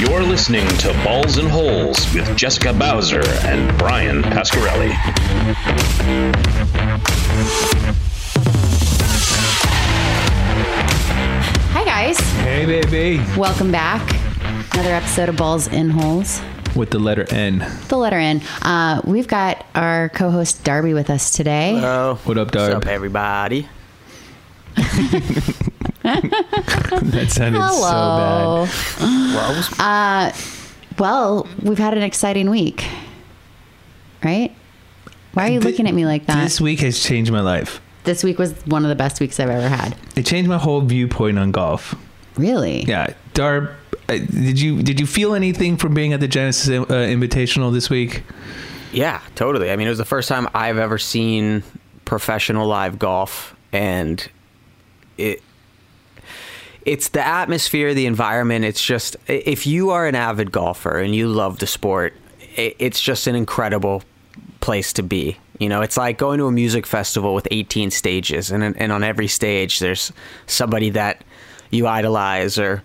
You're listening to Balls and Holes with Jessica Bowser and Bryan Pasquarelli. Hi, guys. Hey, baby. Welcome back. Another episode of Balls in Holes. With the letter N. The letter N. Uh, we've got our co host Darby with us today. Hello. What up, Darby? What's up, everybody? That sounded Hello. so bad. Uh, well, we've had an exciting week, right? Why are you Thi- looking at me like that? This week has changed my life. This week was one of the best weeks I've ever had. It changed my whole viewpoint on golf. Really? Yeah, Darb, uh, did you did you feel anything from being at the Genesis uh, Invitational this week? Yeah, totally. I mean, it was the first time I've ever seen professional live golf, and it it's the atmosphere, the environment. It's just if you are an avid golfer and you love the sport, it's just an incredible place to be. You know, it's like going to a music festival with 18 stages, and and on every stage there's somebody that you idolize or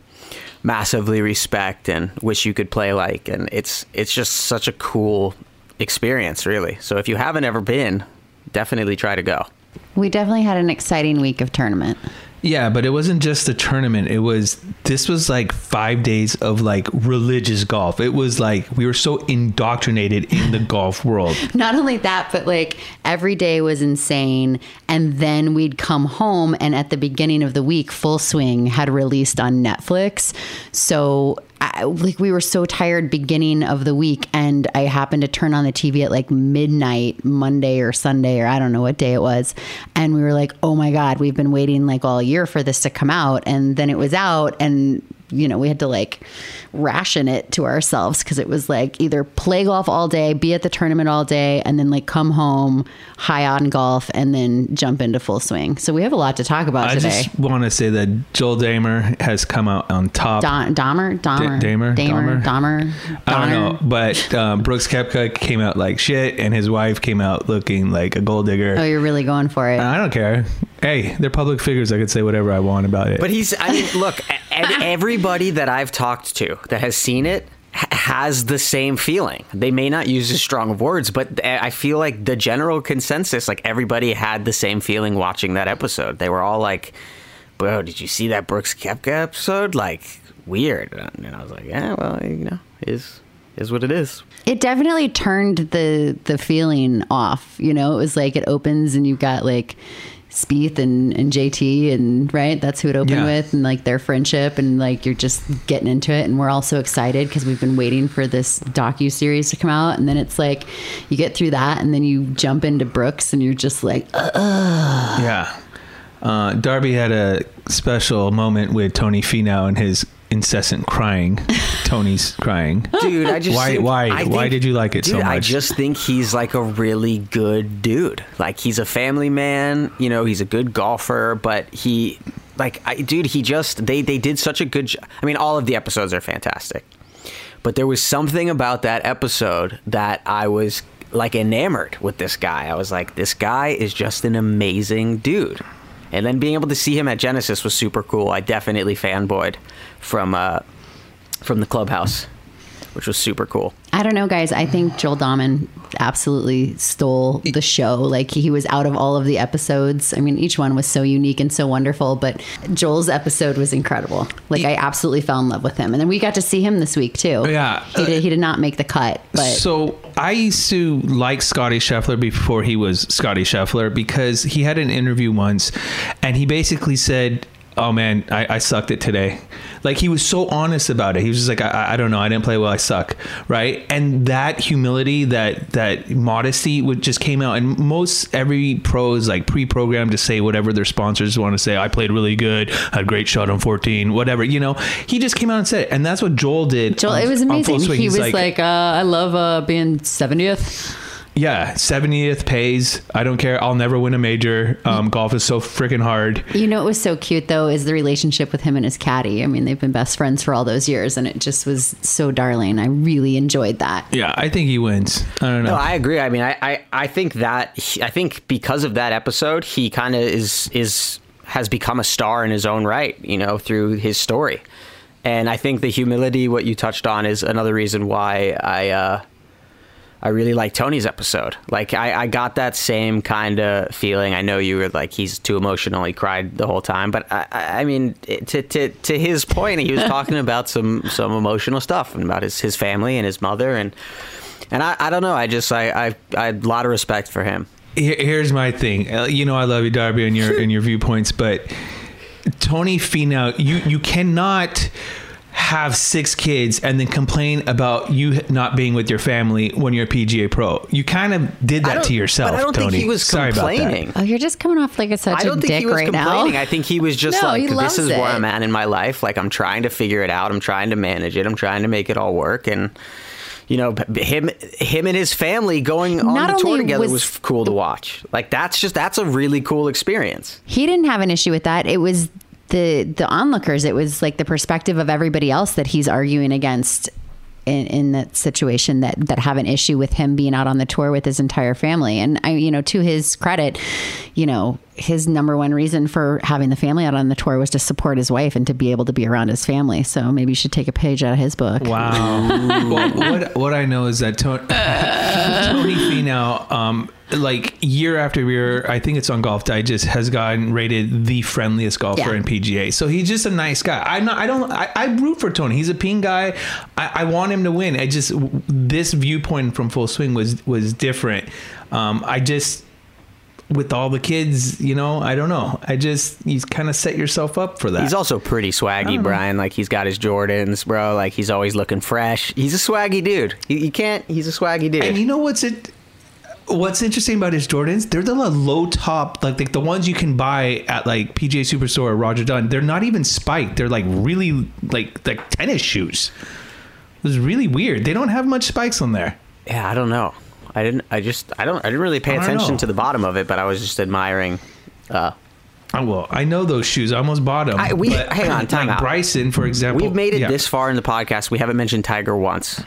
massively respect and wish you could play like, and it's it's just such a cool experience, really. So if you haven't ever been, definitely try to go. We definitely had an exciting week of tournament. Yeah, but it wasn't just the tournament. It was this was like five days of like religious golf. It was like we were so indoctrinated in the golf world. Not only that, but like every day was insane. And then we'd come home, and at the beginning of the week, Full Swing had released on Netflix. So, I, like, we were so tired beginning of the week, and I happened to turn on the TV at like midnight, Monday or Sunday, or I don't know what day it was. And we were like, oh my God, we've been waiting like all year for this to come out. And then it was out, and you know, we had to like ration it to ourselves because it was like either play golf all day, be at the tournament all day, and then like come home high on golf and then jump into full swing. So we have a lot to talk about I today. I just want to say that Joel Damer has come out on top. Don, Dahmer, Dahmer, Damer? Damer, Dahmer. I don't know, but um, Brooks Koepka came out like shit, and his wife came out looking like a gold digger. Oh, you're really going for it. I don't care. Hey, they're public figures. I could say whatever I want about it. But he's, I mean, look, e- everybody that I've talked to that has seen it has the same feeling. They may not use as strong of words, but I feel like the general consensus, like everybody had the same feeling watching that episode. They were all like, bro, did you see that Brooks Koepka episode? Like, weird. And I was like, yeah, well, you know, is is what it is. It definitely turned the the feeling off. You know, it was like it opens and you've got like Spieth and, and JT and right, that's who it opened Yeah. with, and like their friendship, and like you're just getting into it, and we're all so excited because we've been waiting for this docu series to come out, and then it's like you get through that, and then you jump into Brooks, and you're just like, ugh. yeah. Uh, Darby had a special moment with Tony Finau and his incessant crying. Tony's crying. dude. I just Why- think- why- I why think- did you like it so dude, I just think he's like a really good dude. Like he's a family man. You know, he's a good golfer, but he like, I, dude, he just they they did such a good. job. I mean, all of the episodes are fantastic, but there was something about that episode that I was like enamored with this guy. I was like, this guy is just an amazing dude. And then being able to see him at Genesis was super cool. I definitely fanboyed from uh, from the clubhouse, which was super cool. I don't know, guys. I think Joel Dahmen absolutely stole the show. Like he was out of all of the episodes. I mean, each one was so unique and so wonderful, but Joel's episode was incredible. Like I absolutely fell in love with him. And then we got to see him this week too. Yeah. He did, uh, he did not make the cut, but So I used to like Scotty Scheffler before he was Scotty Scheffler because he had an interview once and he basically said, Oh man, I, I sucked it today. Like he was so honest about it. He was just like, I, I don't know, I didn't play well, I suck, right? And that humility, that that modesty, would just came out. And most every pro is like pre-programmed to say whatever their sponsors want to say. I played really good, had a great shot on 14, whatever. You know, he just came out and said it, and that's what Joel did. Joel, on- it was amazing. He was like, uh, I love uh, being 70th. Yeah, 70th pays. I don't care. I'll never win a major. Um, golf is so freaking hard. You know it was so cute though is the relationship with him and his caddy. I mean, they've been best friends for all those years, and it just was so darling. I really enjoyed that. Yeah, I think he wins. I don't know. No, I agree. I mean, I, I, I think that I think because of that episode, he kind of is is has become a star in his own right. You know, through his story, and I think the humility, what you touched on, is another reason why I. Uh, I really like Tony's episode. Like I, I got that same kind of feeling. I know you were like he's too emotional. He cried the whole time, but I, I I mean, to, to to his point, he was talking about some some emotional stuff and about his his family and his mother and and I, I don't know. I just I I I had a lot of respect for him. Here's my thing. Uh, You know, I love you, Darby, and your and your viewpoints, but Tony Finau, you you cannot have six kids and then complain about you not being with your family when you're a PGA pro. You kind of did that to yourself. But I don't Tony. think he was Sorry complaining. Oh, you're just coming off like it's such I don't a think dick he was right complaining. now. I think he was just No, like, this loves is where. I'm at in my life. Like I'm trying to figure it out. I'm trying to manage it. I'm trying to make it all work. And you know, him, him and his family going on Not the tour together was- was, cool to watch. Like that's just that's a really cool experience. he didn't have an issue with that. It was the the onlookers. It was like the perspective of everybody else that he's arguing against in, in that situation that that have an issue with him being out on the tour with his entire family. And I, you know, to his credit, you know, his number one reason for having the family out on the tour was to support his wife and to be able to be around his family. So maybe you should take a page out of his book. Wow. well, what what I know is that Tony, Tony Finau, um, like year after year, I think it's on Golf Digest, has gotten rated the friendliest golfer Yeah. in PGA. So he's just a nice guy. I'm not, I don't, I, I root for Tony. He's a ping guy. I, I want him to win. I just this viewpoint from Full Swing was was different. Um, I just with all the kids, you know, I don't know. I just you kind of set yourself up for that. He's also pretty swaggy, Bryan. Like he's got his Jordans, bro. Like he's always looking fresh. He's a swaggy dude. He, you can't. He's a swaggy dude. And you know what's it? What's interesting about his Jordans? They're the low top, like, like the ones you can buy at like PGA Superstore or Roger Dunn. They're not even spiked. They're like really like like tennis shoes. It was really weird. They don't have much spikes on there. yeah, I don't know. I didn't. I just. I don't. I didn't really pay attention know. to the bottom of it, but I was just admiring. Uh, Oh, well, I know those shoes. I almost bought them. I- we- hang on, time like out. Bryson, for example. we've made it yeah. this far in the podcast. We haven't mentioned Tiger once.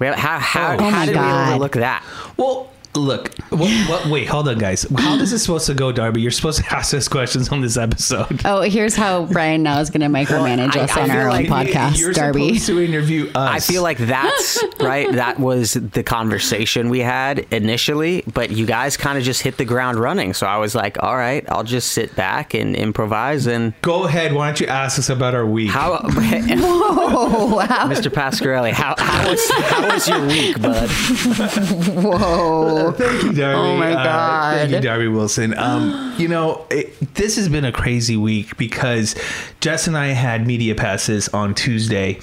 We have, how how, Oh how did God. we overlook that? Well, look. What, what, wait, hold on, guys. How is this supposed to go, Darby? You're supposed to ask us questions on this episode. Oh, here's how Bryan now is going to micromanage I- us I on feel our own like podcast, You're Darby. supposed to interview us. I feel like that's right. That was the conversation we had initially, but you guys kind of just hit the ground running. So I was like, all right, I'll just sit back and improvise. And Go ahead. Why don't you ask us about our week? how, Oh, wow. Mr. Pasquarelli, how, how was how was your week, bud? Whoa. Thank you, Darby. Oh, my Uh, thank you, Darby Wilson. Um, you know, it, this has been a crazy week because Jess and I had media passes on Tuesday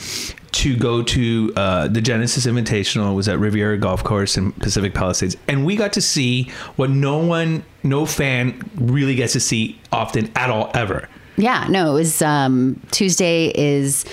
to go to uh, the Genesis Invitational. It was at Riviera Golf Course in Pacific Palisades, and we got to see what no one, no fan, really gets to see often at all ever. Yeah, no, it was um, Tuesday is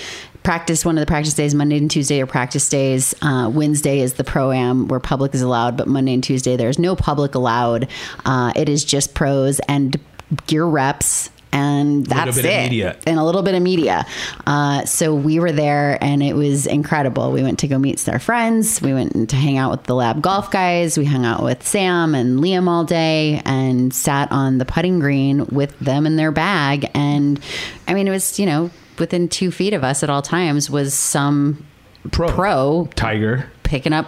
practice. One of the practice days, Monday and Tuesday are practice days. Uh, Wednesday is the pro am where public is allowed, but Monday and Tuesday there's no public allowed. Uh, it is just pros and gear reps. and that's bit of it. media. And a little bit of media. Uh, so we were there, and it was incredible. We went to go meet our friends. We went to hang out with the lab golf guys. We hung out with Sam and Liam all day, and sat on the putting green with them in their bag. And I mean, it was you know within two feet of us at all times was some Pro. pro Tiger. picking up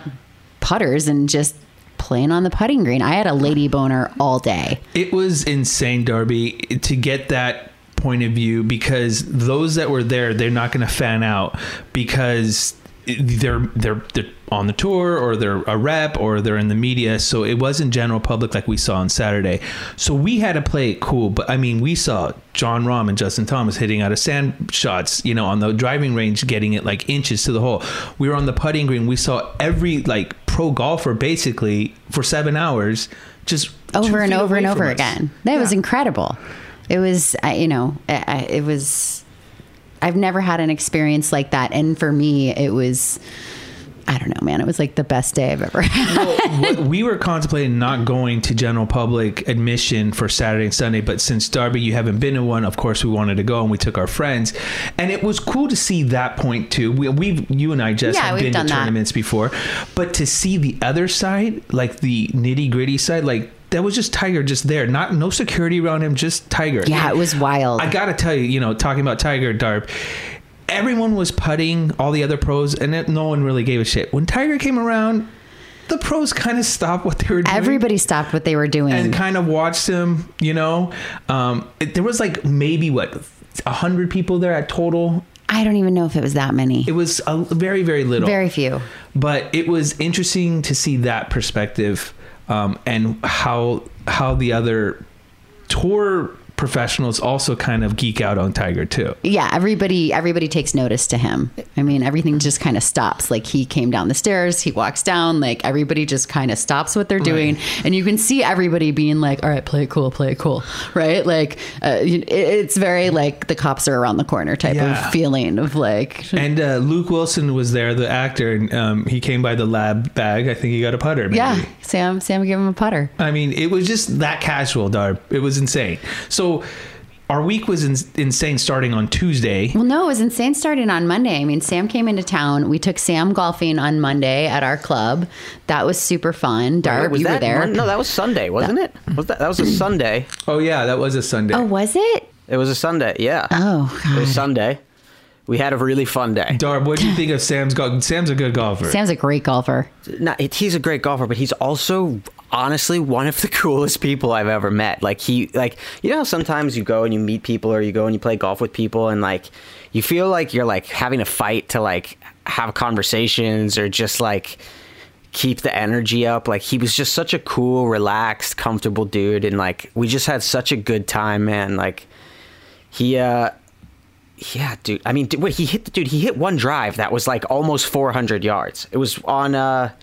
putters and just playing on the putting green. I had a lady boner all day. It was insane, Darby, to get that point of view because those that were there, they're not going to fan out because they're they're they're on the tour or they're a rep or they're in the media. So it wasn't general public like we saw on Saturday. So we had to play it cool. But I mean, we saw Jon Rahm and Justin Thomas hitting out of sand shots, you know, on the driving range, getting it like inches to the hole. We were on the putting green. We saw every like pro golfer basically for seven hours just over and over and over us. again. That was incredible. It was, you know, it was. I've never had an experience like that, and for me, it was. I don't know, man. It was like the best day I've ever had. well, we were contemplating not going to general public admission for Saturday and Sunday, but since Darby, you haven't been to one, of course, we wanted to go, and we took our friends, and it was cool to see that point too. We, we've, you and I, just Yeah, have been to that. tournaments before, but to see the other side, like the nitty gritty side, like that was just Tiger just there, not no security around him, just Tiger. Yeah, it was wild. I gotta tell you, you know, talking about Tiger Darb, everyone was putting, all the other pros, and it, no one really gave a shit. When Tiger came around, the pros kind of stopped what they were doing. Everybody stopped what they were doing. and kind of watched him. You know, um, it, there was like maybe what a hundred people there at total. I don't even know if it was that many. It was a very very little. Very few. but it was interesting to see that perspective um, and how how the other tour professionals also kind of geek out on Tiger too. yeah everybody everybody takes notice to him i mean everything just kind of stops like he came down the stairs he walks down like everybody just kind of stops what they're doing and you can see everybody being like all right play it cool play it cool right like uh, it's very like the cops are around the corner type Yeah. of feeling of like And uh, Luke Wilson was there, the actor, and um, he came by the lab bag. I think he got a putter. Maybe. yeah sam sam gave him a putter I mean, it was just that casual, Darb. It was insane. So our week was in- insane starting on Tuesday. Well, no, it was insane starting on Monday. I mean, Sam came into town. We took Sam golfing on Monday at our club. That was super fun. Darb, was you that were there. Mon- no, that was Sunday, wasn't it? Was that that was a Sunday? Oh yeah, that was a Sunday. oh, was it? It was a Sunday. Yeah. Oh, It was Sunday. We had a really fun day. Darb, what do you think of Sam's golf? Sam's a good golfer. Sam's a great golfer. No, it, he's a great golfer, but he's also honestly one of the coolest people I've ever met. Like he, like you know, sometimes you go and you meet people, or you go and you play golf with people, and like you feel like you're like having a fight to like have conversations or just like keep the energy up. Like he was just such a cool, relaxed, comfortable dude, and like we just had such a good time, man. Like he, uh, yeah, dude. I mean, dude, what he hit, the dude. He hit one drive that was like almost 400 yards. It was on uh,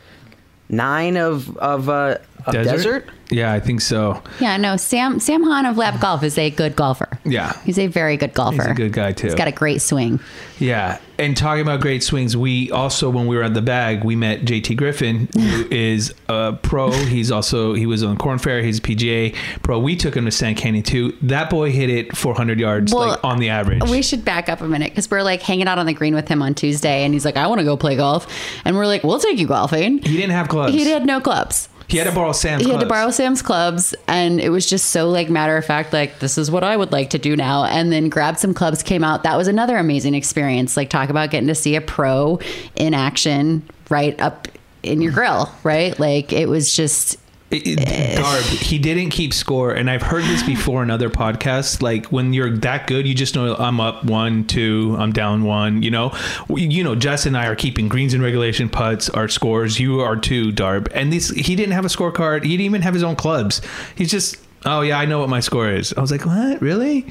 nine of of uh, of desert. Yeah, I think so. Yeah, no, Sam Sam Hahn of Lab uh-huh. Golf is a good golfer. Yeah. He's a very good golfer. He's a good guy too. He's got a great swing. Yeah, and talking about great swings, we also when we were at the bag, we met JT Griffin, who is a pro. He's also he was on Korn Ferry. He's a PGA pro. We took him to Sand Canyon too. That boy hit it 400 yards Well, like on the average. We should back up a minute because we're like hanging out on the green with him on Tuesday, and he's like, "I want to go play golf," and we're like, "We'll take you golfing." he didn't have clubs. He had no clubs. He had to borrow Sam's. he had to clubs. borrow Sam's clubs, and it was just so like matter of fact, like this is what I would like to do now. And then grabbed some clubs, came out. That was another amazing experience. Like talk about getting to see a pro in action right up in your grill, right? Like it was just It- it- eh. Darb, he didn't keep score, and I've heard this before in other podcasts. Like when you're that good, you just know I'm up one, two, I'm down one. You know, We- you know, Jess and I are keeping greens in regulation putts, our scores. You are too, Darb, and this he didn't have a scorecard. He didn't even have his own clubs. He's just, oh yeah, I know what my score is. I was like, what, really?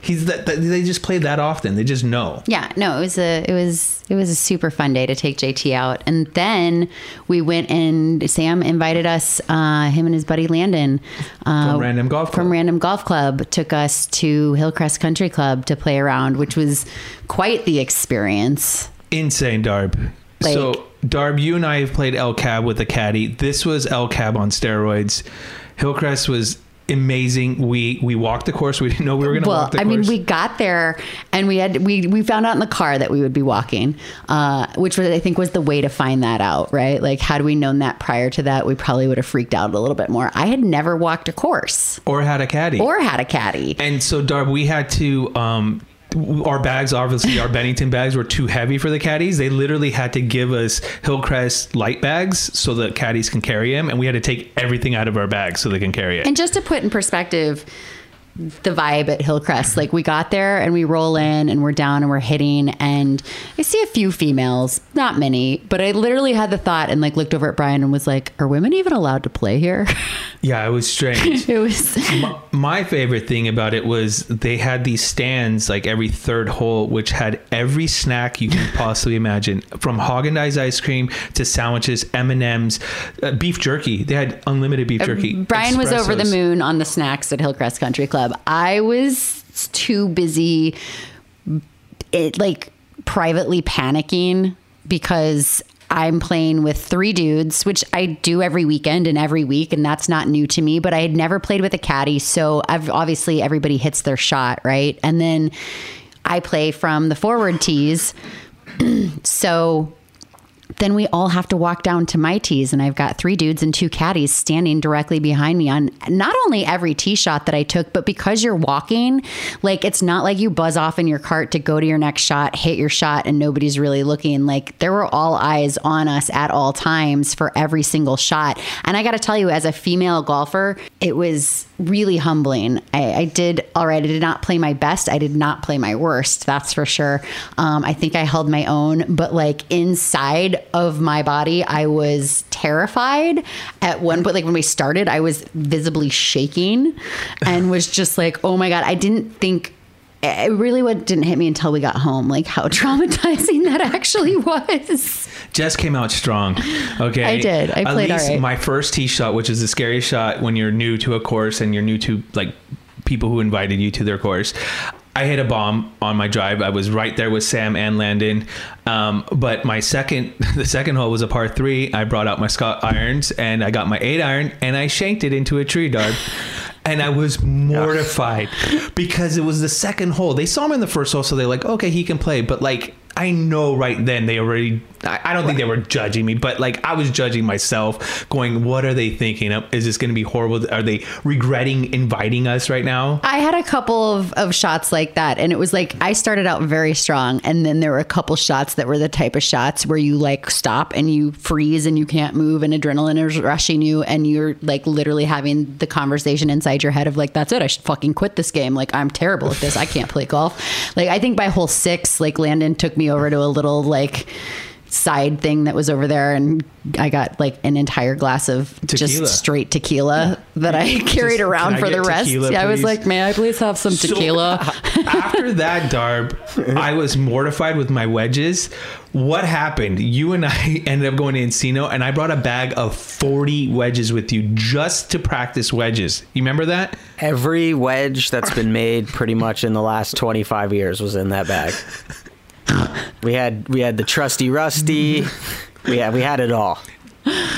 He's that, that they just play that often. They just know. Yeah, no, it was a it was it was a super fun day to take JT out, and then we went and Sam invited us, uh, him and his buddy Landon uh, From Random Golf from Club. Random Golf Club, took us to Hillcrest Country Club to play around, which was quite the experience. Insane, Darb. Like- so, Darb, you and I have played El Cab with a caddy. This was El Cab on steroids. Hillcrest was amazing. We we walked the course. We didn't know we were going to well, walk the I course. mean, we got there and we had we we found out in the car that we would be walking, uh, which was I think was the way to find that out, right? Like, had we known that prior to that, we probably would have freaked out a little bit more. I had never walked a course or had a caddy. or had a caddy. And so, Darb, we had to. Um, our bags, obviously, our Bennington bags were too heavy for the caddies. They literally had to give us Hillcrest light bags so the caddies can carry them, and we had to take everything out of our bags so they can carry it. And just to put in perspective, the vibe at Hillcrest, like we got there and we roll in and we're down and we're hitting, and I see a few females, not many, but I literally had the thought and like looked over at Bryan and was like, "Are women even allowed to play here?" yeah, it was strange. it was. my, my favorite thing about it was they had these stands like every third hole, which had every snack you can possibly imagine, from Haagen Dazs ice cream to sandwiches, M and M's, uh, beef jerky. They had unlimited beef jerky. Bryan was over the moon on the snacks at Hillcrest Country Club. I was too busy, it like privately panicking because I'm playing with three dudes, which I do every weekend and every week, and that's not new to me. But I had never played with a caddy, so I've, obviously everybody hits their shot, right? And then I play from the forward tees, so then we all have to walk down to my tees and I've got three dudes and two caddies standing directly behind me on not only every tee shot that I took, but because you're walking, like it's not like you buzz off in your cart to go to your next shot, hit your shot, and nobody's really looking. Like there were all eyes on us at all times for every single shot. And I got to tell you, as a female golfer, it was really humbling. I, I did all right. I did not play my best. I did not play my worst. That's for sure. Um, I think I held my own, but like inside of my body, I was terrified at one point. Like when we started, I was visibly shaking and was just like, oh my God, I didn't think it really what didn't hit me until we got home, like how traumatizing that actually was. Jess came out strong. Okay, I did. I At played least right. my first tee shot, which is the scariest shot when you're new to a course and you're new to like people who invited you to their course. I hit a bomb on my drive. I was right there with Sam and Landon. Um, but my second, the second hole was a par three. I brought out my Scott irons and I got my eight iron and I shanked it into a tree dart. And I was mortified because it was the second hole. They saw him in the first hole, so they're like, okay, he can play. But like, I know right then they already. I, I don't think they were judging me, but like I was judging myself, going, "What are they thinking? Is this going to be horrible? Are they regretting inviting us right now?" I had a couple of, of shots like that. And it was like I started out very strong. And then there were a couple shots that were the type of shots where you like stop and you freeze and you can't move and adrenaline is rushing you. And you're like literally having the conversation inside your head of like, that's it. I should fucking quit this game. Like, I'm terrible at this. I can't play golf. Like, I think by hole six, like Landon took me over to a little like, side thing that was over there and I got like an entire glass of Tequila. just straight tequila that I carried Just, around for the get rest. tequila, Yeah, I was like, may I please have some So, tequila? after that, Darb, I was mortified with my wedges. What happened? You and I ended up going to Encino, and I brought a bag of 40 wedges with you just to practice wedges. You remember that? Every wedge that's been made pretty much in the last 25 years was in that bag. We had we had the trusty rusty. We had we had it all.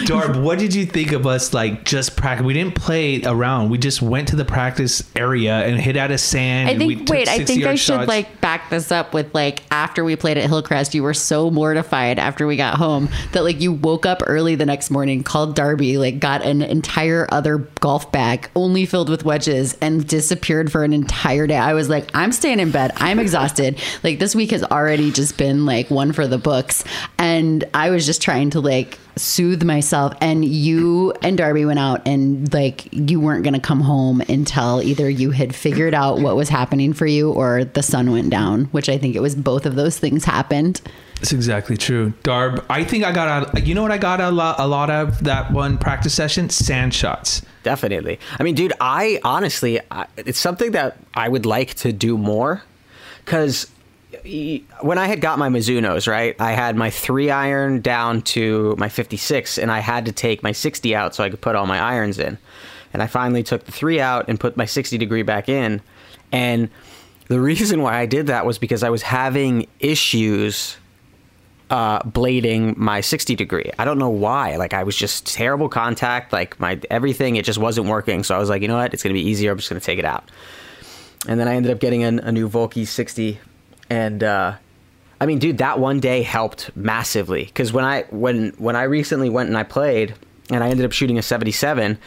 Darb, what did you think of us like just practice? We didn't play around. We just went to the practice area and hit out of sand. I and we think. Wait, I think I should shots. like back this up with like after we played at Hillcrest, you were so mortified after we got home that like you woke up early the next morning, called Darby, like got an entire other golf bag only filled with wedges, and disappeared for an entire day. I was like, I'm staying in bed. I'm exhausted. like this week has already just been like one for the books, and I was just trying to like soothe myself and you and Darby went out and like you weren't going to come home until either you had figured out what was happening for you or the sun went down which I think it was both of those things happened That's exactly true, Darb. I think I got out. You know what I got a lot, a lot of that one practice session? Sand shots. Definitely. I mean, dude, I honestly, I, it's something that I would like to do more because when I had got my Mizunos, right, I had my three iron down to my 56, and I had to take my 60 out so I could put all my irons in. And I finally took the three out and put my 60 degree back in. And the reason why I did that was because I was having issues uh, blading my 60 degree. I don't know why. Like I was just terrible contact. Like my everything, it just wasn't working. So I was like, you know what? It's gonna be easier. I'm just gonna take it out. And then I ended up getting a, a new Vokey 60, and uh, I mean, dude, that one day helped massively because when I when when I recently went and I played, and I ended up shooting a 77.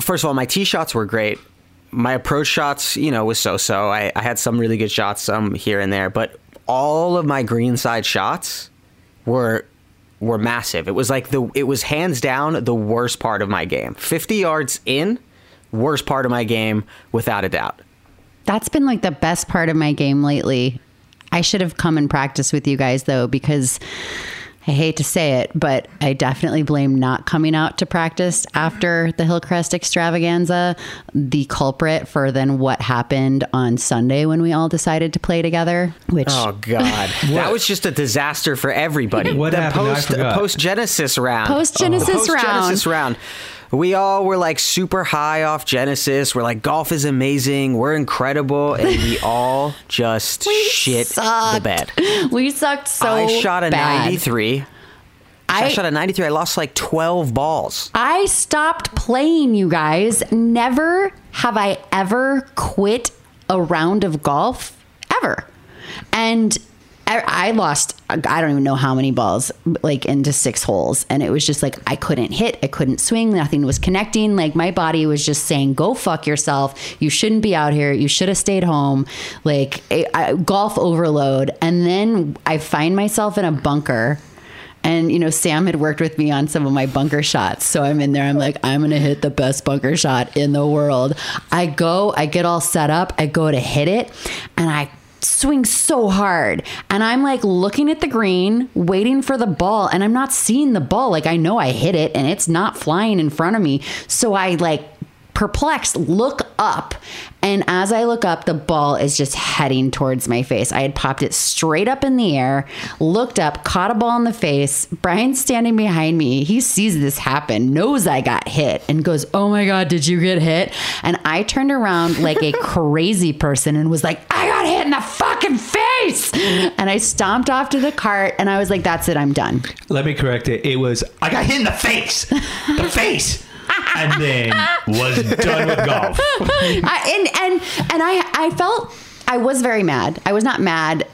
First of all, my tee shots were great. My approach shots, you know, was so-so. I, I had some really good shots, some here and there, but all of my greenside shots were were massive. It was like the it was hands down the worst part of my game. 50 yards in, worst part of my game without a doubt. That's been like the best part of my game lately. I should have come and practice with you guys though, because I hate to say it, but I definitely blame not coming out to practice after the Hillcrest extravaganza, the culprit for then what happened on Sunday when we all decided to play together. Which Oh God, that was just a disaster for everybody. What the happened? I post post Genesis round. Post-Genesis round. post-Genesis oh, round. round. We all were like super high off Genesis. We're like, golf is amazing. We're incredible, and we all just shit the bed. we sucked so much. I shot a bad. 93. I, I- shot a 93. I lost like 12 balls. I stopped playing, you guys. Never have I ever quit a round of golf, ever. And I, lost, I don't even know how many balls, like into six holes. And it was just like, I couldn't hit, I couldn't swing, nothing was connecting. Like my body was just saying, go fuck yourself. You shouldn't be out here. You should have stayed home. Like I, I- golf overload. And then I find myself in a bunker. And you know, Sam had worked with me on some of my bunker shots. So I'm in there, I'm like, I'm gonna hit the best bunker shot in the world. I go, I get all set up, I go to hit it, and I swing so hard. And I'm like looking at the green, waiting for the ball, and I'm not seeing the ball. Like I know I hit it and it's not flying in front of me. So I like perplexed look up. And as i look up the ball is just heading towards my face. I had popped it straight up in the air looked up caught a ball in the face. Bryan's standing behind me. He sees this happen knows i got hit and goes oh my god did you get hit? And i turned around like a crazy person and was like i got hit in the fucking face! And i stomped off to the cart and i was like that's it i'm done. Let me correct it. It was I got hit in the face, the face, and then was done with golf. I, and and and I I felt I was very mad. I was not mad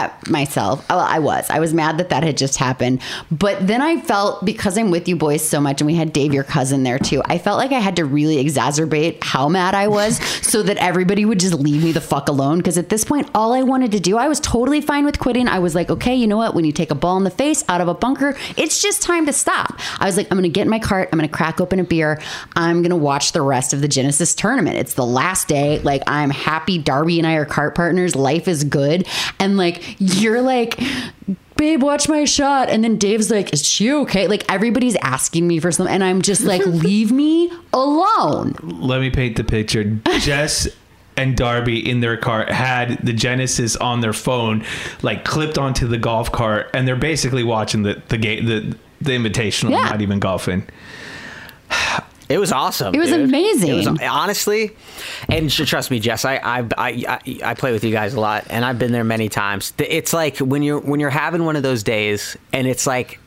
at myself. Oh, well, I was. I was mad that that had just happened. But then I felt because I'm with you boys so much, and we had Dave, your cousin, there too. I felt like I had to really exacerbate how mad I was, so that everybody would just leave me the fuck alone. Because at this point, all I wanted to do, I was totally fine with quitting. I was like, okay, you know what? When you take a ball in the face out of a bunker, it's just time to stop. I was like, I'm gonna get in my cart. I'm gonna crack open a beer. I'm gonna watch the rest of the Genesis tournament. It's the last day. Like I'm happy. Darby and I are cart partners. Life is good. And like you're like. Babe, watch my shot. And then Dave's like, Is she okay? Like, everybody's asking me for something. And I'm just like, Leave me alone. Let me paint the picture. Jess and Darby in their cart had the Genesis on their phone, like clipped onto the golf cart, and they're basically watching the the game, the the invitational, Yeah. not even golfing. It was awesome. It was dude. amazing. It was, honestly, and trust me, Jess, I, I I I I play with you guys a lot, and I've been there many times. It's like when you're when you're having one of those days, and it's like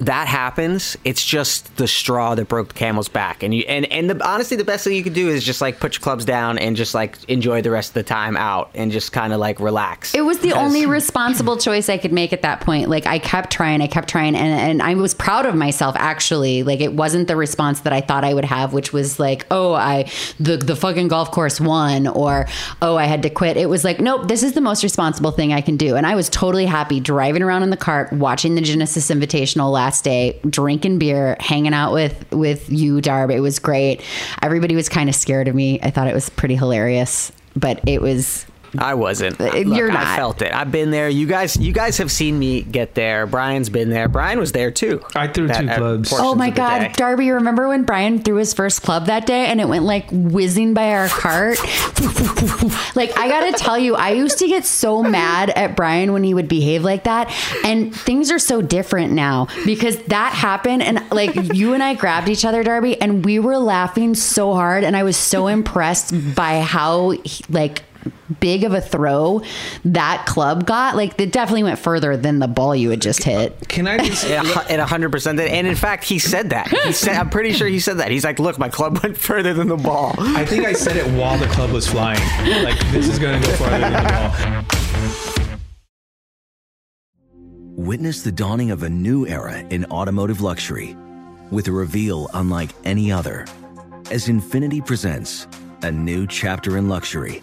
that happens. It's just the straw that broke the camel's back, and you and and the, honestly, the best thing you could do is just like put your clubs down and just like enjoy the rest of the time out, and just kind of like relax. It was the Because- only responsible choice I could make at that point. Like I kept trying, I kept trying, and, and I was proud of myself actually. Like it wasn't the response that I thought I would have, which was like, oh, I the the fucking golf course won, or oh, I had to quit. It was like, nope, this is the most responsible thing I can do. And I was totally happy driving around in the cart, watching the Genesis Invitational last day, drinking beer, hanging out with with you, Darb. It was great. Everybody was kind of scared of me. I thought it was pretty hilarious, but it was I wasn't. Uh, Look, you're not. I felt it. I've been there. You guys, you guys have seen me get there. Bryan's been there. Bryan was there too. I threw That- two at clubs. portions Oh my God, day. Darby! Remember when Bryan threw his first club that day and it went like whizzing by our cart? like I gotta tell you, I used to get so mad at Bryan when he would behave like that, and things are so different now because that happened, and like you and I grabbed each other, Darby, and we were laughing so hard, and I was so impressed by how he- like big of a throw that club got, like it definitely went further than the ball you had just hit. Can I just Yeah, At hundred percent, and in fact, he said that. He said, "I'm pretty sure he said that." He's like, "Look, my club went further than the ball." I think I said it while the club was flying. Like this is going to go farther than the ball. Witness the dawning of a new era in automotive luxury with a reveal unlike any other as Infiniti presents a new chapter in luxury,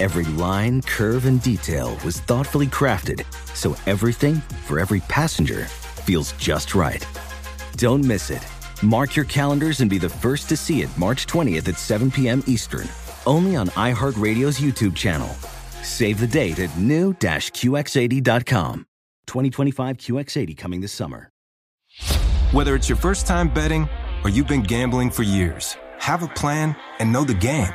Every line, curve, and detail was thoughtfully crafted so everything for every passenger feels just right. Don't miss it. Mark your calendars and be the first to see it March 20th at 7 p.m. Eastern, only on iHeartRadio's YouTube channel. Save the date at new-QX80.com. 2025 QX80 coming this summer. Whether it's your first time betting or you've been gambling for years, have a plan and know the game.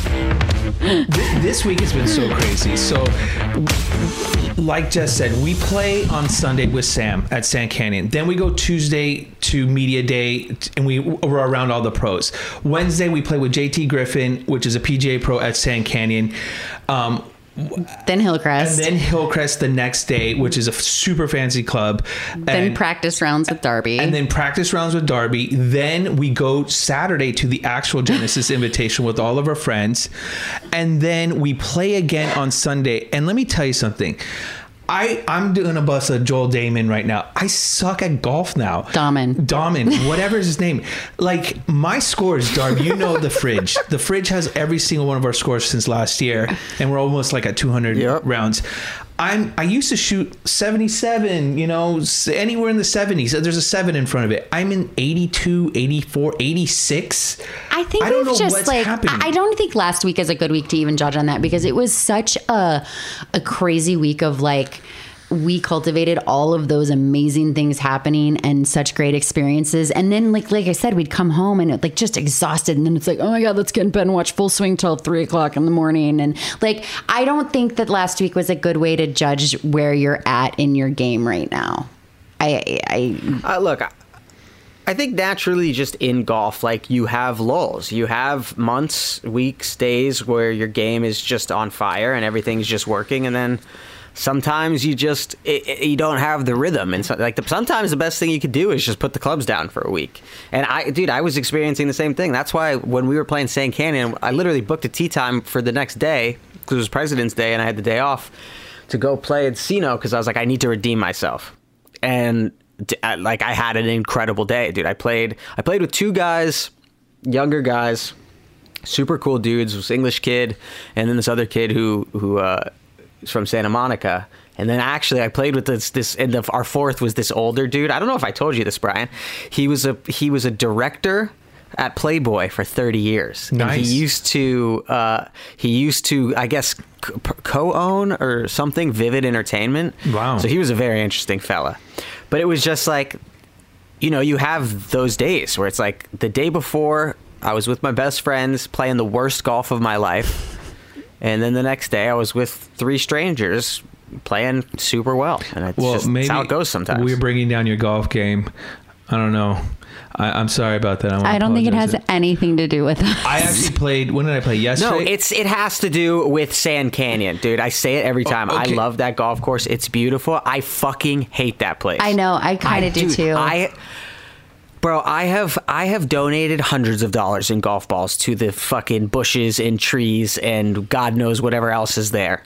Th- this week has been so crazy. So, like Jess said, we play on Sunday with Sam at Sand Canyon. Then we go Tuesday to Media Day, and we we're around all the pros. Wednesday we play with JT Griffin, which is a PGA pro at Sand Canyon. Um, Then Hillcrest. and then Hillcrest the next day, which is a super fancy club. then And- practice rounds with Darby. and then practice rounds with Darby. Then we go Saturday to the actual Genesis Invitation with all of our friends, and then we play again on Sunday. And let me tell you something. I, I'm doing a bust of Joel Damon right now. I suck at golf now. Dahmen. Dahmen, whatever is his name. Like my scores, Darby, you know the fridge. The fridge has every single one of our scores since last year, and we're almost like at 200 Yep. rounds. I'm I used to shoot 77, you know, anywhere in the 70s. There's a 7 in front of it. I'm in 82, 84, 86. I think I don't know just what's like happening. I I don't think last week is a good week to even judge on that because it was such a a crazy week of like we cultivated all of those amazing things happening and such great experiences and then like like I said we'd come home and it, like just exhausted and then it's like oh my god let's get in bed and watch full swing till three o'clock in the morning and like I don't think that last week was a good way to judge where you're at in your game right now. I I Uh, look, I- I think naturally, just in golf, like you have lulls. You have months, weeks, days where your game is just on fire and everything's just working, and then sometimes you just it, it- you don't have the rhythm. And so, like the, sometimes the best thing you could do is just put the clubs down for a week. And I, dude, I was experiencing the same thing. That's why when we were playing Sand Canyon, I literally booked a tee time for the next day because it was President's Day and I had the day off to go play at Sino because I was like, I need to redeem myself and like I had an incredible day, dude. I played I played with two guys, younger guys, super cool dudes. This English kid, and then this other kid who who uh, from Santa Monica. And then actually, I played with this this and the, our fourth was this older dude. I don't know if I told you this, Bryan. He was a he was a director at Playboy for 30 years. And Nice. he used to uh, he used to I guess co-own or something Vivid Entertainment. Wow. So he was a very interesting fella. But it was just like you know, you have those days where it's like the day before I was with my best friends playing the worst golf of my life. And then the next day I was with three strangers playing super well. And it's Well, just maybe it's how it goes sometimes. We're bringing down your golf game. I don't know. I, I'm sorry about that. I, I don't think it has apologize. anything to do with us. I actually played. When did I play? Yesterday. No, it's it has to do with Sand Canyon, dude. I say it every oh, time. okay. I love that golf course. It's beautiful. I fucking hate that place. I know. I kind of do dude, too. I, bro, I have I have donated hundreds of dollars in golf balls to the fucking bushes and trees and God knows whatever else is there.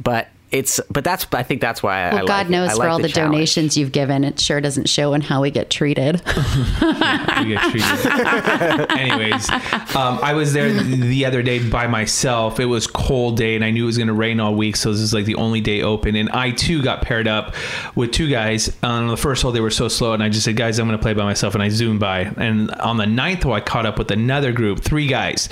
But it's but that's I think that's why I, Well, I like God it. knows I for like all the, challenge. donations you've given, it sure doesn't show in how we get treated. we get treated. Anyways, um, I was there the other day by myself. It was cold day, and I knew it was going to rain all week, so this is like the only day open. And I too got paired up with two guys. On the first hole, they were so slow, and I just said, "Guys, I'm going to play by myself," and I zoomed by. And on the ninth hole, I caught up with another group, three guys.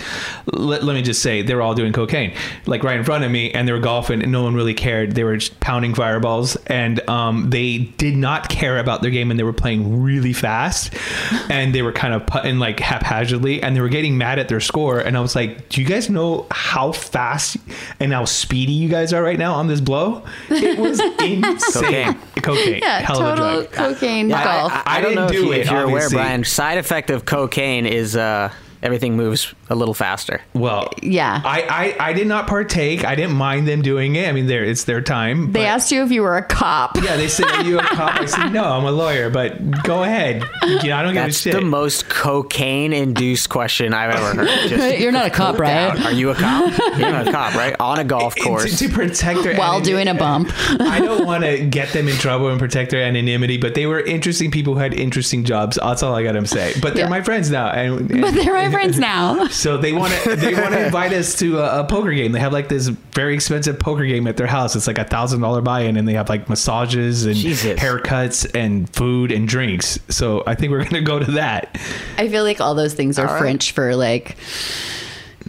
Let, let me just say, they were all doing cocaine, like right in front of me, and they were golfing, and no one really cared. They were just pounding fireballs, and um, they did not care about their game, and they were playing really fast, and they were kind of putting like haphazardly, and they were getting mad at their score. And I was like, "Do you guys know how fast and how speedy you guys are right now on this blow? It was insane. Cocaine, yeah, hell of a total drug. cocaine Yeah, golf. I, I, I I don't didn't know do if, you, it, if you're aware. Bryan. Side effect of cocaine is uh, everything moves a little faster. Well, Yeah. I, I I did not partake. I didn't mind them doing it. I mean, there it's their time. they asked you if you were a cop. Yeah, they said, "Are you a cop?" I said, "No, I'm a lawyer." But go ahead. You know, I don't That's give a shit. the most cocaine-induced question I've ever heard. Just You're not a cop, right? down. Are you a cop? You're not a cop, right? On a golf course. to, to protect their While anonymity. doing a bump. I don't want to get them in trouble and protect their anonymity, but they were interesting people who had interesting jobs. That's all I got to say. But they're Yeah. my friends now, and, and- But they're my friends now. So they want to they want to invite us to a, a poker game. They have like this very expensive poker game at their house. It's like a thousand dollar buy-in, and they have like massages and Jesus. haircuts and food and drinks. So I think we're gonna go to that. I feel like all those things are All right. French for like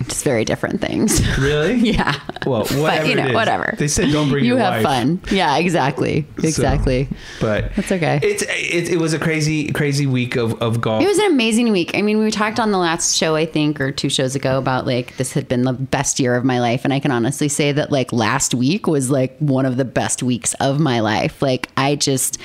just very different things. Really? yeah. Well, whatever. but you know, is. whatever. They said don't bring you have wife. fun. Yeah, exactly. So, Exactly. but That's okay. It's it, it was a crazy crazy week of of golf. It was an amazing week. I mean, we talked on the last show, I think, or two shows ago about like this had been the best year of my life. And I can honestly say that like last week was like one of the best weeks of my life. Like, I just,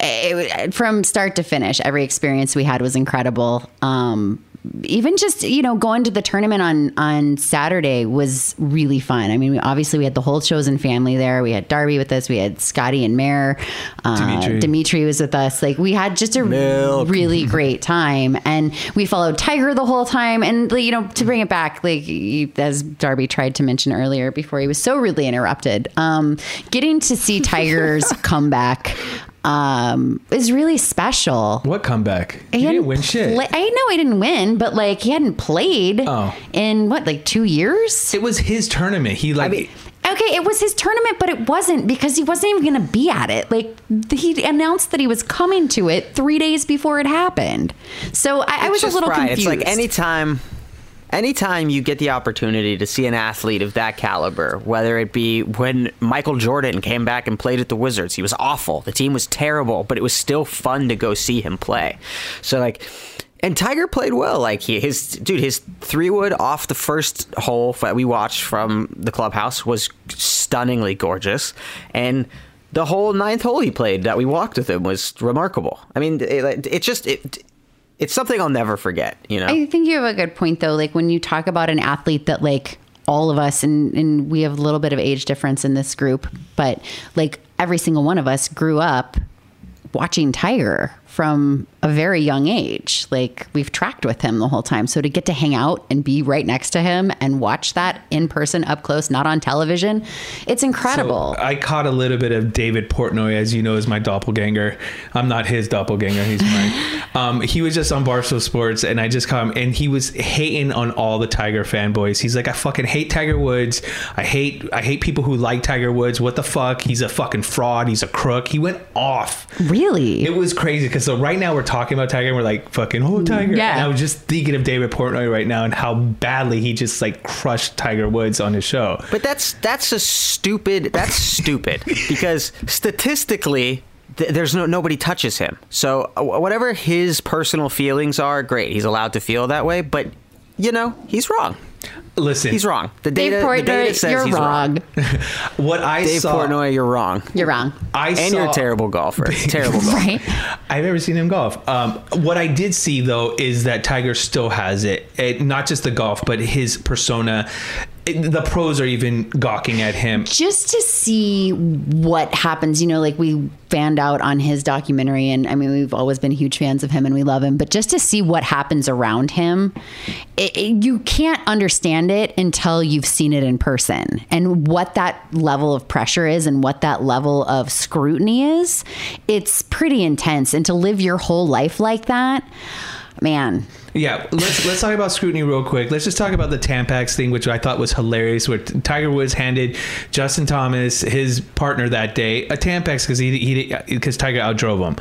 it, from start to finish, every experience we had was incredible. Um, even just you know going to the tournament on on Saturday was really fun. I mean, we, obviously we had the whole chosen family there. We had Darby with us. We had Scotty and Mare. Uh, Dimitri. Dimitri was with us. Like we had just a really great time, and we followed Tiger the whole time. And you know, to bring it back, like as Darby tried to mention earlier before he was so rudely interrupted, um, getting to see Tiger's comeback um, is really special. what comeback? He You hadn't didn't win shit. pla- I know he didn't win, but like he hadn't played Oh. in what, like two years? It was his tournament. He like Okay, it was his tournament, but it wasn't because he wasn't even going to be at it. Like he announced that he was coming to it three days before it happened. So I, I was a little right. confused. It's like anytime, anytime you get the opportunity to see an athlete of that caliber, whether it be when Michael Jordan came back and played at the Wizards, he was awful. The team was terrible, but it was still fun to go see him play. So like. And Tiger played well. Like he, his dude, his three wood off the first hole that we watched from the clubhouse was stunningly gorgeous, and the whole ninth hole he played that we walked with him was remarkable. I mean, it, it just it, it's something I'll never forget. You know, I think you have a good point though. Like when you talk about an athlete that like all of us and, and we have a little bit of age difference in this group, but like every single one of us grew up watching Tiger from a very young age. Like we've tracked with him the whole time. So to get to hang out and be right next to him and watch that in person up close, not on television, it's incredible. So I caught a little bit of David Portnoy, as you know, is my doppelganger. I'm not his doppelganger; he's mine. um, he was just on Barstool Sports, and I just caught him, and he was hating on all the Tiger fanboys. He's like, "I fucking hate Tiger Woods. I hate, I hate people who like Tiger Woods. What the fuck? He's a fucking fraud. He's a crook." He went off. really? It was crazy because so right now we're talking about Tiger and we're like fucking oh Tiger. Yeah. And I was just thinking of David Portnoy right now and how badly he just like crushed Tiger Woods on his show. but that's that's a stupid. That's stupid because statistically. th- There's no nobody touches him. So uh, whatever his personal feelings are, great. He's allowed to feel that way. But you know, he's wrong. Listen, He's wrong. The Dave data, the data says you're he's wrong. wrong. What I Dave saw, Portnoy, you're wrong. You're wrong. I and saw, you're a terrible golfer. terrible golfer. Right? I've never seen him golf. Um, what I did see though is that Tiger still has it. it. Not just the golf, but his persona. It- the pros are even gawking at him. just to see what happens you know like we fanned out on his documentary and i mean we've always been huge fans of him and we love him but just to see what happens around him it, it- you can't understand it until you've seen it in person and what that level of pressure is and what that level of scrutiny is it's pretty intense and to live your whole life like that man Yeah, let's let's talk about scrutiny real quick. Let's just talk about the Tampax thing, which I thought was hilarious. Where Tiger Woods handed Justin Thomas, his partner that day, a Tampax because he he because Tiger outdrove him.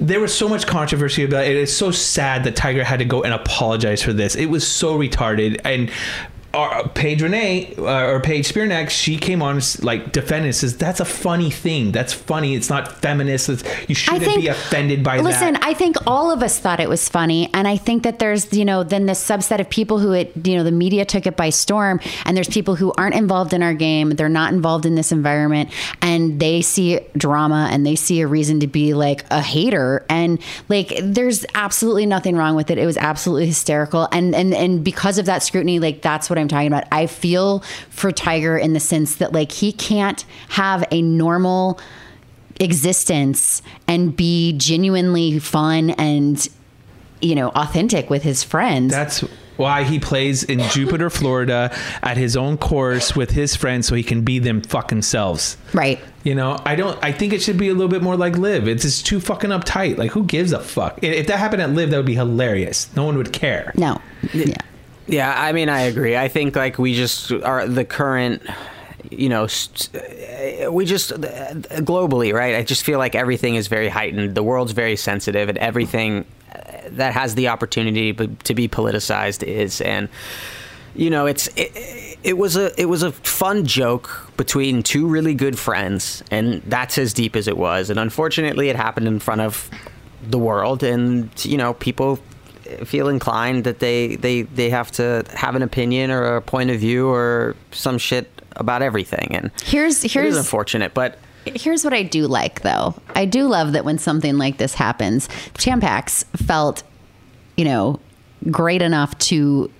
There was so much controversy about it. It's so sad that Tiger had to go and apologize for this. It was so retarded. And our, Paige Renee uh, or Paige Spiranac, she came on like defending. Says that's a funny thing. That's funny. It's not feminist. It's, you shouldn't be offended by listen, that. I think all of us thought it was funny, and I think that there's you know then this subset of people who it you know the media took it by storm, and there's people who aren't involved in our game, they're not involved in this environment, and they see drama and they see a reason to be like a hater, and like there's absolutely nothing wrong with it. It was absolutely hysterical, and and and because of that scrutiny, like that's what I'm talking about. I feel for Tiger in the sense that like he can't have a normal existence and be genuinely fun and you know authentic with his friends That's why he plays in Jupiter, Florida, at his own course with his friends, so he can be them fucking selves. right You know, I don't. I think it should be a little bit more like LIV. It's just too fucking uptight. Like, who gives a fuck? If that happened at LIV, that would be hilarious. No one would care. no yeah Yeah, I mean, I agree. I think like we just are the current, you know, uh, we just uh, globally, right? I just feel like everything is very heightened. The world's very sensitive, and everything uh, that has the opportunity to be politicized is. And you know, it's it, it was a it was a fun joke between two really good friends, and that's as deep as it was. And unfortunately, it happened in front of the world, and you know, people feel inclined that they they they have to have an opinion or a point of view or some shit about everything. And here's here's unfortunate, but here's what I do like though. I do love that when something like this happens, Tampax felt, you know, great enough to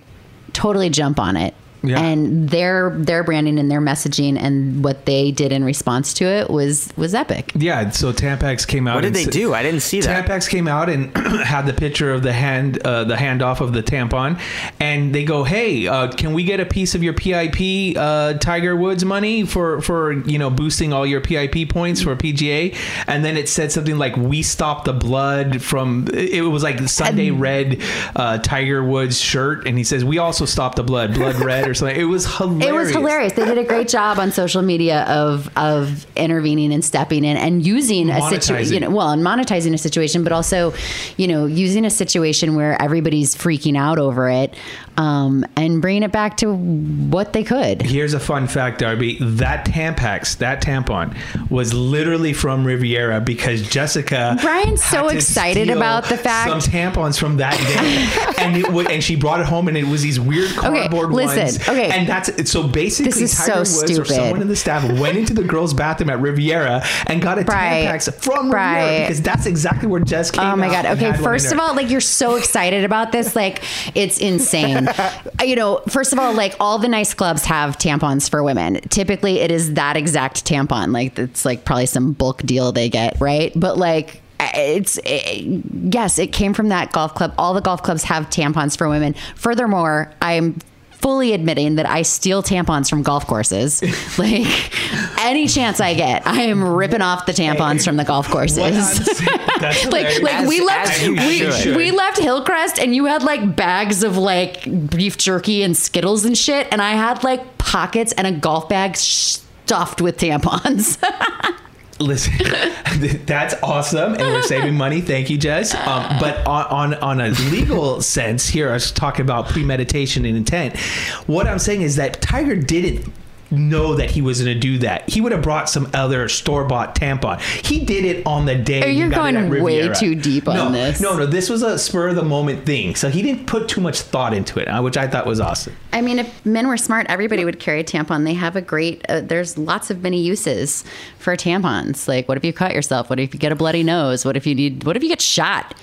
totally jump on it. Yeah. And their their branding and their messaging and what they did in response to it was was epic. Yeah. So Tampax came out. what did and they s- do? I didn't see that. Tampax came out and had the picture of the hand, uh, the handoff of the tampon, and they go, "Hey, uh, can we get a piece of your PIP uh, Tiger Woods money for for you know boosting all your PIP points for PGA?" And then it said something like, "We stop the blood from." It was like the Sunday Red uh, Tiger Woods shirt, and he says, "We also stop the blood, blood red or something." It was hilarious. It was hilarious. They did a great job on social media of of intervening and stepping in and using a situation, you know, well, and monetizing a situation, but also, you know, using a situation where everybody's freaking out over it, um, and bringing it back to what they could. Here's a fun fact, Darby. That Tampax, that tampon, was literally from Riviera because Jessica. Bryan's so excited about the fact- some tampons from that day, and it wa- and she brought it home, and it was these weird cardboard listen, ones. okay. and that's so basically This is Tiger so Woods or someone in the staff went into the girls' bathroom at Riviera and got a Right. Tampax from Right. Riviera because that's exactly where Jess came. Oh my god. Okay, had one in first of all, like you're so excited about this, like it's insane. Um, you know, first of all, like all the nice clubs have tampons for women. Typically, it is that exact tampon. Like it's like probably some bulk deal they get, right? But like it's it, yes, it came from that golf club. All the golf clubs have tampons for women. Furthermore, I'm fully admitting that I steal tampons from golf courses. like any chance I get, I am ripping off the tampons from the golf courses. Like like we left we, should. we left Hillcrest and you had like bags of like beef jerky and Skittles and shit and I had like pockets and a golf bag stuffed with tampons. Listen, that's awesome, and we're saving money. Thank you, Jess. Um, but on, on on a legal sense, here I was talking about premeditation and intent. What I'm saying is that Tiger didn't know that he was going to do that. He would have brought some other store bought tampon. He did it on the day. Oh, you're going way too deep on no, this. No, no, this was a spur of the moment thing. So he didn't put too much thought into it, uh, which I thought was awesome. I mean, if men were smart, everybody would carry a tampon. They have a great. Uh, there's lots of many uses for tampons. Like, what if you cut yourself? What if you get a bloody nose? What if you need? What if you get shot?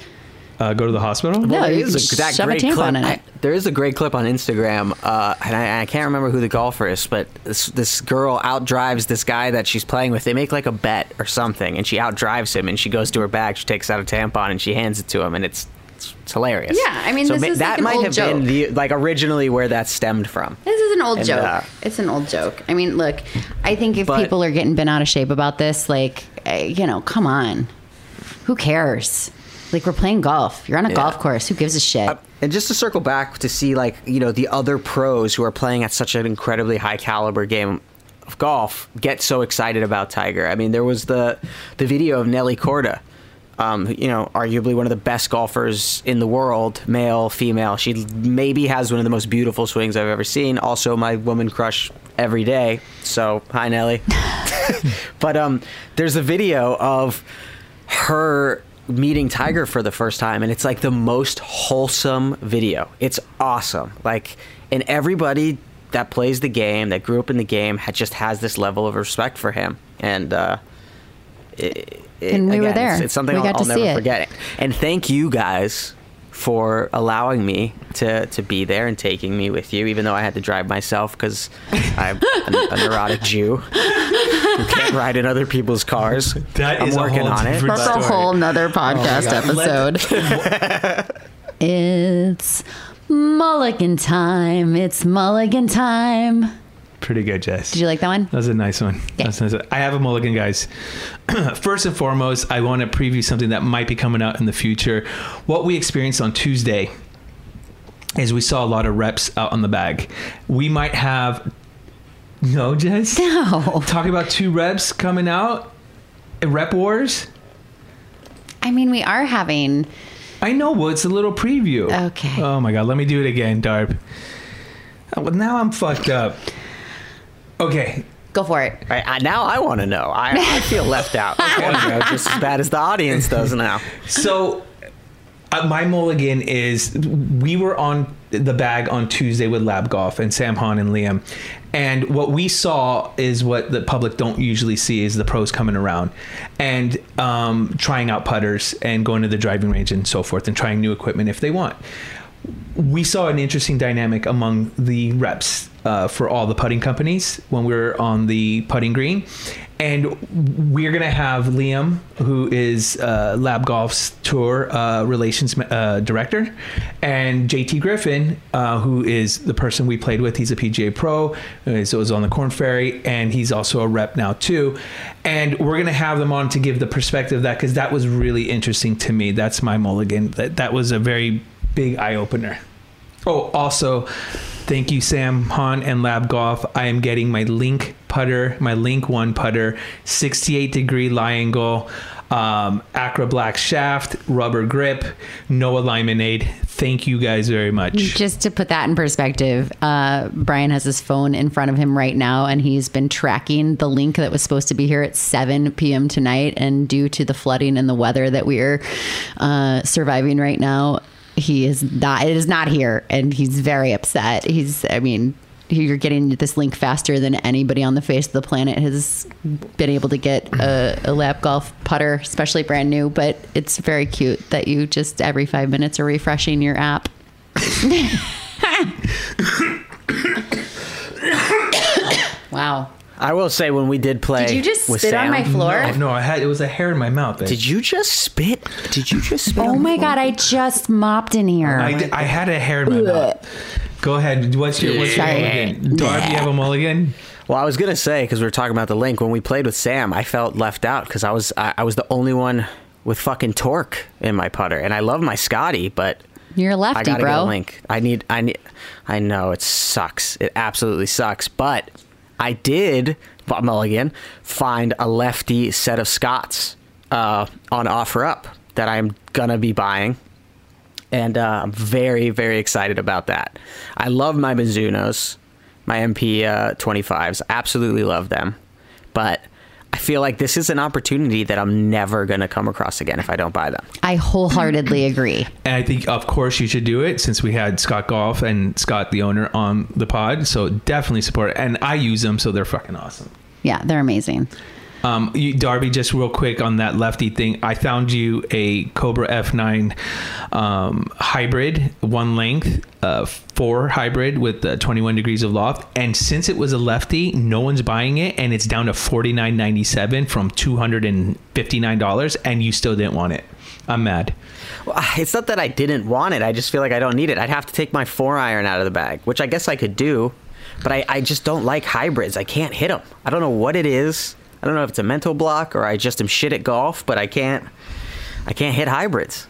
Uh, go to the hospital? No, there you is can shove a tampon clip. in it. I- there is a great clip on Instagram, uh, and I, I can't remember who the golfer is, but this, this girl outdrives this guy that she's playing with. They make like a bet or something, and she outdrives him, and she goes to her bag, she takes out a tampon, and she hands it to him, and it's it's, it's hilarious. Yeah, I mean, so this ma- is like that an might old have been the like originally where that stemmed from. This is an old And, joke. uh, it's an old joke. I mean, look, I think if But- people are getting bent out of shape about this, like, eh, you know, come on. Who cares? Like, we're playing golf. You're on a Yeah. golf course. Who gives a shit? Uh, and just to circle back to see like you know the other pros who are playing at such an incredibly high caliber game of golf get so excited about Tiger. I mean, there was the the video of Nelly Corda. Um, you know, arguably one of the best golfers in the world, male, female. She maybe has one of the most beautiful swings I've ever seen. Also, my woman crush every day. So, hi, Nelly. but um, there's a video of her meeting Tiger for the first time, and it's like the most wholesome video. It's awesome. Like, and everybody that plays the game, that grew up in the game, had just has this level of respect for him, and uh, it, it- And we were there. It's, it's something We I'll, I'll never it. forget. And thank you guys for allowing me to, to be there and taking me with you, even though I had to drive myself because I'm a, a neurotic Jew who can't ride in other people's cars. That I'm is working on it. different That's a whole nother oh, podcast God. Let- episode. it's mulligan time. It's mulligan time. Pretty good, Jess. Did you like that one? That was a nice one. Yeah. That's nice. I have a mulligan, guys. First and foremost, I want to preview something that might be coming out in the future. What we experienced on Tuesday is we saw a lot of reps out on the bag. We might have no, Jess. No. Talking about two reps coming out. Rep wars. I mean, we are having. I know. Well, it's a little preview. Okay. Oh my god. Let me do it again, Darb. Oh, well, now I'm fucked up. Okay. Go for it. Right, I, now I want to know. I, I feel left out. I know just as bad as the audience does now. So, uh, my mulligan is we were on the bag on Tuesday with L.A.B Golf and Sam Hahn and Liam. And what we saw is what the public don't usually see is the pros coming around and um, trying out putters and going to the driving range and so forth and trying new equipment if they want. We saw an interesting dynamic among the reps uh, for all the putting companies when we were on the putting green. And we're going to have Liam, who is uh, L.A.B Golf's tour uh, relations uh, director, and JT Griffin, uh, who is the person we played with. He's a PGA pro, uh, so was on the Korn Ferry, and he's also a rep now too. And we're going to have them on to give the perspective that because that was really interesting to me. That's my mulligan. That that was a very big eye opener. Oh, also, thank you, Sam Hahn and L.A.B Golf. I am getting my Link putter, my Link One putter, 68 degree lie angle, um, Accra Black shaft, rubber grip, no alignment aid. Thank you guys very much. Just to put that in perspective, uh, Bryan has his phone in front of him right now, and he's been tracking the link that was supposed to be here at 7 p.m. tonight. And due to the flooding and the weather that we are uh, surviving right now, he is not. It is not here, and he's very upset. He's. I mean. You're getting this link faster than anybody on the face of the planet has been able to get a, a L.A.B golf putter, especially brand new. But it's very cute that you just every five minutes are refreshing your app. wow. I will say when we did play. Did you just with spit on my floor? No, no, I had it was a hair in my mouth. Did you just spit? Did you just spit? Oh on my the floor? god, I just mopped in here. I, had a hair in my mouth. Go ahead. What's your what's your Sorry. mulligan? Darby, you have a mulligan? Well, I was gonna say because we were talking about the link when we played with Sam, I felt left out because I was I, I was the only one with fucking torque in my putter, and I love my Scotty, but You're a I lefty, gotta get a link. I need I need I know it sucks. It absolutely sucks, but I did Bob Mulligan find a lefty set of Scots uh, on OfferUp that I'm gonna be buying and uh, I'm very, very excited about that. I love my Mizunos, my MP uh, 25s. Absolutely love them, but I feel like this is an opportunity that I'm never gonna come across again if I don't buy them. I wholeheartedly agree. And I think, of course, you should do it since we had Scott Golf and Scott, the owner, on the pod. So definitely support it. And I use them, so they're fucking awesome. Yeah, they're amazing. Um, you, Darby, just real quick on that lefty thing, I found you a Cobra F9 um, hybrid, one length, uh, four hybrid with uh, 21 degrees of loft. And since it was a lefty, no one's buying it, and it's down to 49.97 from 259 dollars, and you still didn't want it. I'm mad. Well, it's not that I didn't want it. I just feel like I don't need it. I'd have to take my four iron out of the bag, which I guess I could do, but I, I just don't like hybrids. I can't hit them. I don't know what it is. I don't know if it's a mental block or I just am shit at golf, but I can't. I can't hit hybrids.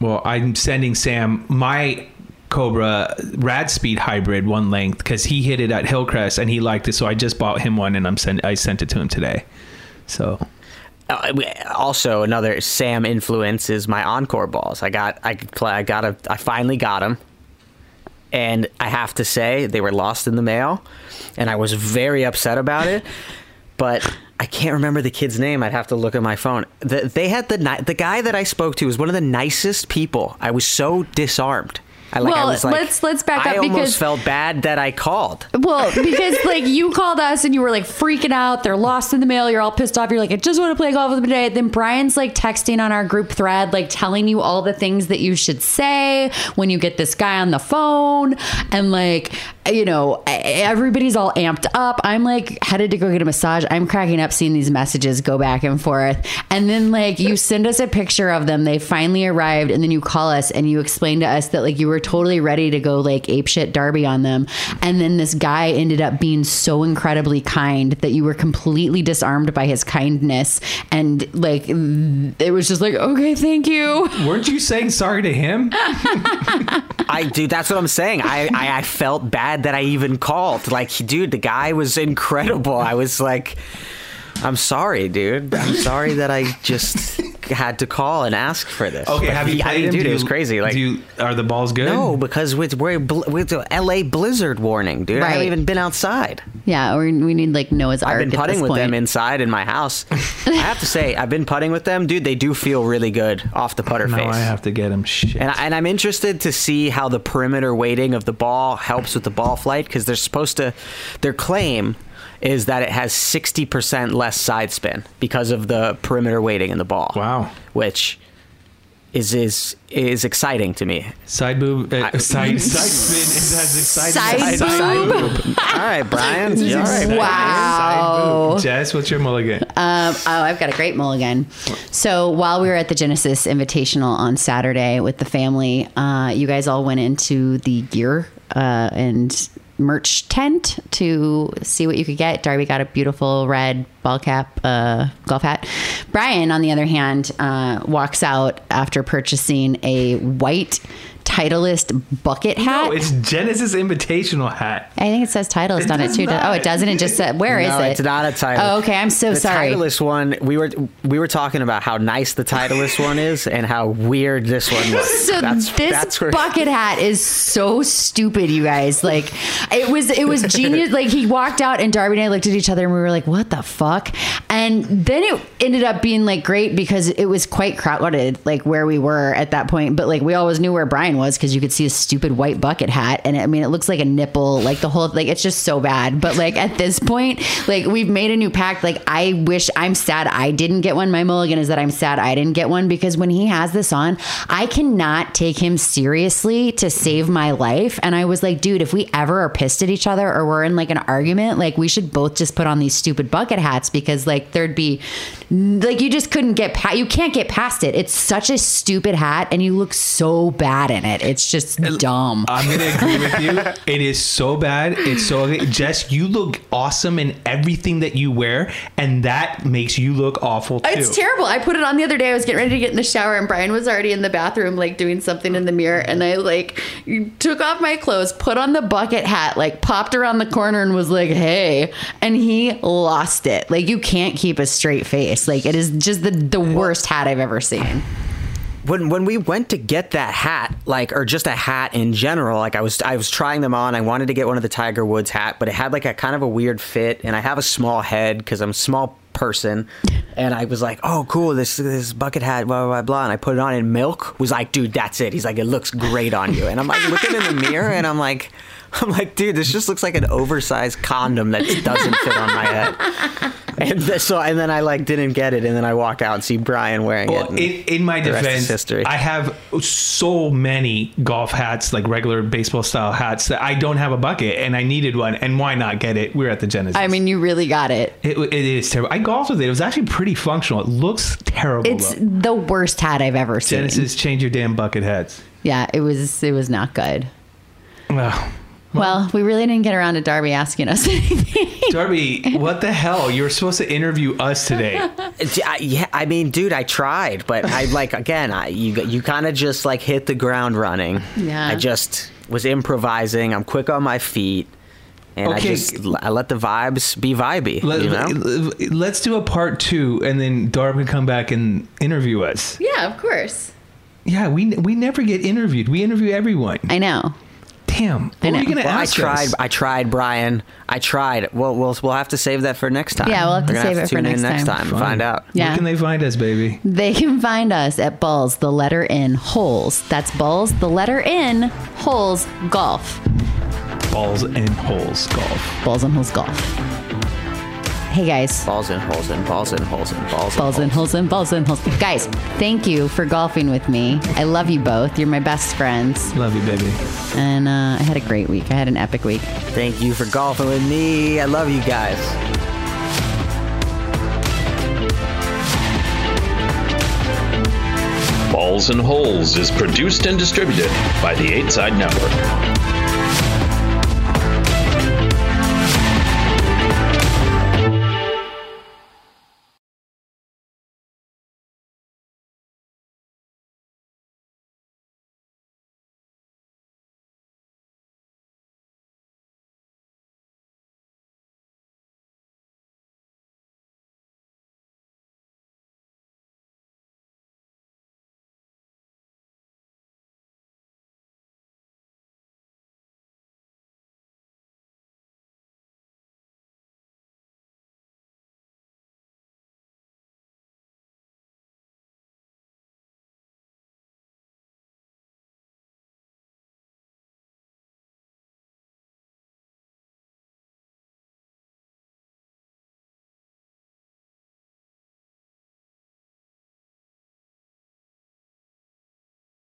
Well, I'm sending Sam my Cobra Rad Speed hybrid one length because he hit it at Hillcrest and he liked it, so I just bought him one and I'm send I sent it to him today. So Uh, also, another Sam influence is my OnCore balls. I got, I could play. I got a. I finally got them, and I have to say they were lost in the mail, and I was very upset about it. But I can't remember the kid's name. I'd have to look at my phone. The, they had the the guy that I spoke to was one of the nicest people. I was so disarmed. I, like, I Well, was like, let's- let's back I up I almost felt bad that I called. Well, because like you called us and you were like freaking out. They're lost in the mail. You're all pissed off. You're like, I just want to play golf with them today. Then Bryan's like texting on our group thread, like telling you all the things that you should say when you get this guy on the phone. And like, you know, everybody's all amped up. I'm like headed to go get a massage. I'm cracking up seeing these messages go back and forth. And then like you send us a picture of them. They finally arrived. And then you call us and you explain to us that like you were totally ready to go like apeshit Darby on them. And then this guy ended up being so incredibly kind that you were completely disarmed by his kindness. And like it was just like, okay, thank you. weren't you saying sorry to him? I dude, that's what I'm saying. I, I I felt bad that I even called. Like, dude, the guy was incredible. I was like, I'm sorry, dude. I'm sorry that I just had to call and ask for this. Okay, But have you he- played I mean, dude, Do it was crazy. Like, do you, are the balls good? no, because with we're bl- with the LA blizzard warning, dude. I haven't even been outside. Yeah, or we need like Noah's Ark. I've been at putting this with point. them inside in my house. I have to say, I've been putting with them, dude. They do feel really good off the putter No, face. I have to get them. Shit. And, I, and I'm interested to see how the perimeter weighting of the ball helps with the ball flight because they're supposed to. Their claim is that it has 60% less side spin because of the perimeter weighting in the ball. Wow. Which is is is exciting to me. Side boob, uh, I- side side spin is as Side exciting. as boob? all right, Bryan. All right. exciting. Wow. Side boob. Jess, what's your mulligan? Um, oh, I've got a great mulligan. So while we were at the Genesis Invitational on Saturday with the family, uh, you guys all went into the gear uh, and merch tent to see what you could get. Darby got a beautiful red ball cap uh, golf hat. Bryan, on the other hand, uh, walks out after purchasing a white Titleist bucket hat. Oh, it's Genesis Invitational hat. I think it says Titleist It on it too. not. Oh, it doesn't. It just said where is no, it? it's not a title. Oh, okay. I'm so the sorry. Titleist one, we were we were talking about how nice the Titleist one is and how weird this one was. So that's, this that's where, bucket hat is so stupid, you guys. Like it was it was genius. Like he walked out and Darby and I looked at each other and we were like, what the fuck? And then it ended up being like great because it was quite crowded, like where we were at that point. But like we always knew where Bryan was because you could see a stupid white bucket hat. And I mean it looks like a nipple, like the whole like it's just so bad. But like at this point, like we've made a new pact. Like I wish I'm sad I didn't get one. My mulligan is that I'm sad I didn't get one because when he has this on, I cannot take him seriously to save my life. And I was like, dude, if we ever are pissed at each other or we're in like an argument, like we should both just put on these stupid bucket hats because like there'd be like you just couldn't get past you can't get past it. It's such a stupid hat and you look so bad in it. It's just dumb. I'm gonna agree with you. It is so bad. It's so ugly. Jess, you look awesome in everything that you wear, and that makes you look awful too. It's terrible. I put it on the other day. I was getting ready to get in the shower, and Bryan was already in the bathroom, like doing something in the mirror. And I like took off my clothes, put on the bucket hat, like popped around the corner, and was like, "Hey!" And he lost it. Like you can't keep a straight face. Like it is just the the worst hat I've ever seen. When when we went to get that hat, like or just a hat in general, like I was I was trying them on. I wanted to get one of the Tiger Woods hat, but it had like a kind of a weird fit, and I have a small head because I'm a small person, and I was like, oh cool, this this bucket hat, blah blah blah, and I put it on, and Milk was like, dude, that's it. He's like, it looks great on you, and I'm like looking in the mirror, and I'm like. I'm like, dude, this just looks like an oversized condom that doesn't fit on my head. and th- so and then I like didn't get it, and then I walk out and see Bryan wearing Well, it. in, in my the rest is defense, history. I have so many golf hats, like regular baseball style hats, that I don't have a bucket, and I needed one. And why not get it? We're at the Genesis. I mean, you really got it. it, it is terrible. I golfed with it. It was actually pretty functional. It looks terrible. It's though. the worst hat I've ever seen. Genesis, change your damn bucket hats. Yeah, it was it was not good. Well, Well, we really didn't get around to Darby asking us anything. Darby, what the hell? You were supposed to interview us today. I- yeah, I mean, dude, I tried, but I like again, I you you kind of just like hit the ground running. Yeah. I just was improvising. I'm quick on my feet, and I Okay. just I let the vibes be vibey. Let, you know? Let's do a part two, and then Darby can come back and interview us. yeah, of course. Yeah, we we never get interviewed. We interview everyone. I know. Damn. What I are you gonna Well, I tried. us? I tried, Bryan. I tried. Well, we'll we'll have to save that for next time. Yeah, we'll have to We're gonna save it for tune in next next time. time. and Find out. Yeah. Where can they find us, baby? They can find us at Balls, the letter in holes. That's Balls, the letter in holes golf. Balls and holes golf. Balls and holes golf. Hey guys. Balls in holes in balls in holes in balls. Balls and holes and balls and holes. Guys, thank you for golfing with me. I love you both. You're my best friends. Love you, baby. And uh, I had a great week. I had an epic week. Thank you for golfing with me. I love you guys. Balls and Holes is produced and distributed by the 8 Side Network.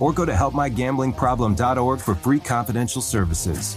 or go to helpmygamblingproblem.org for free confidential services.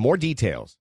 more details.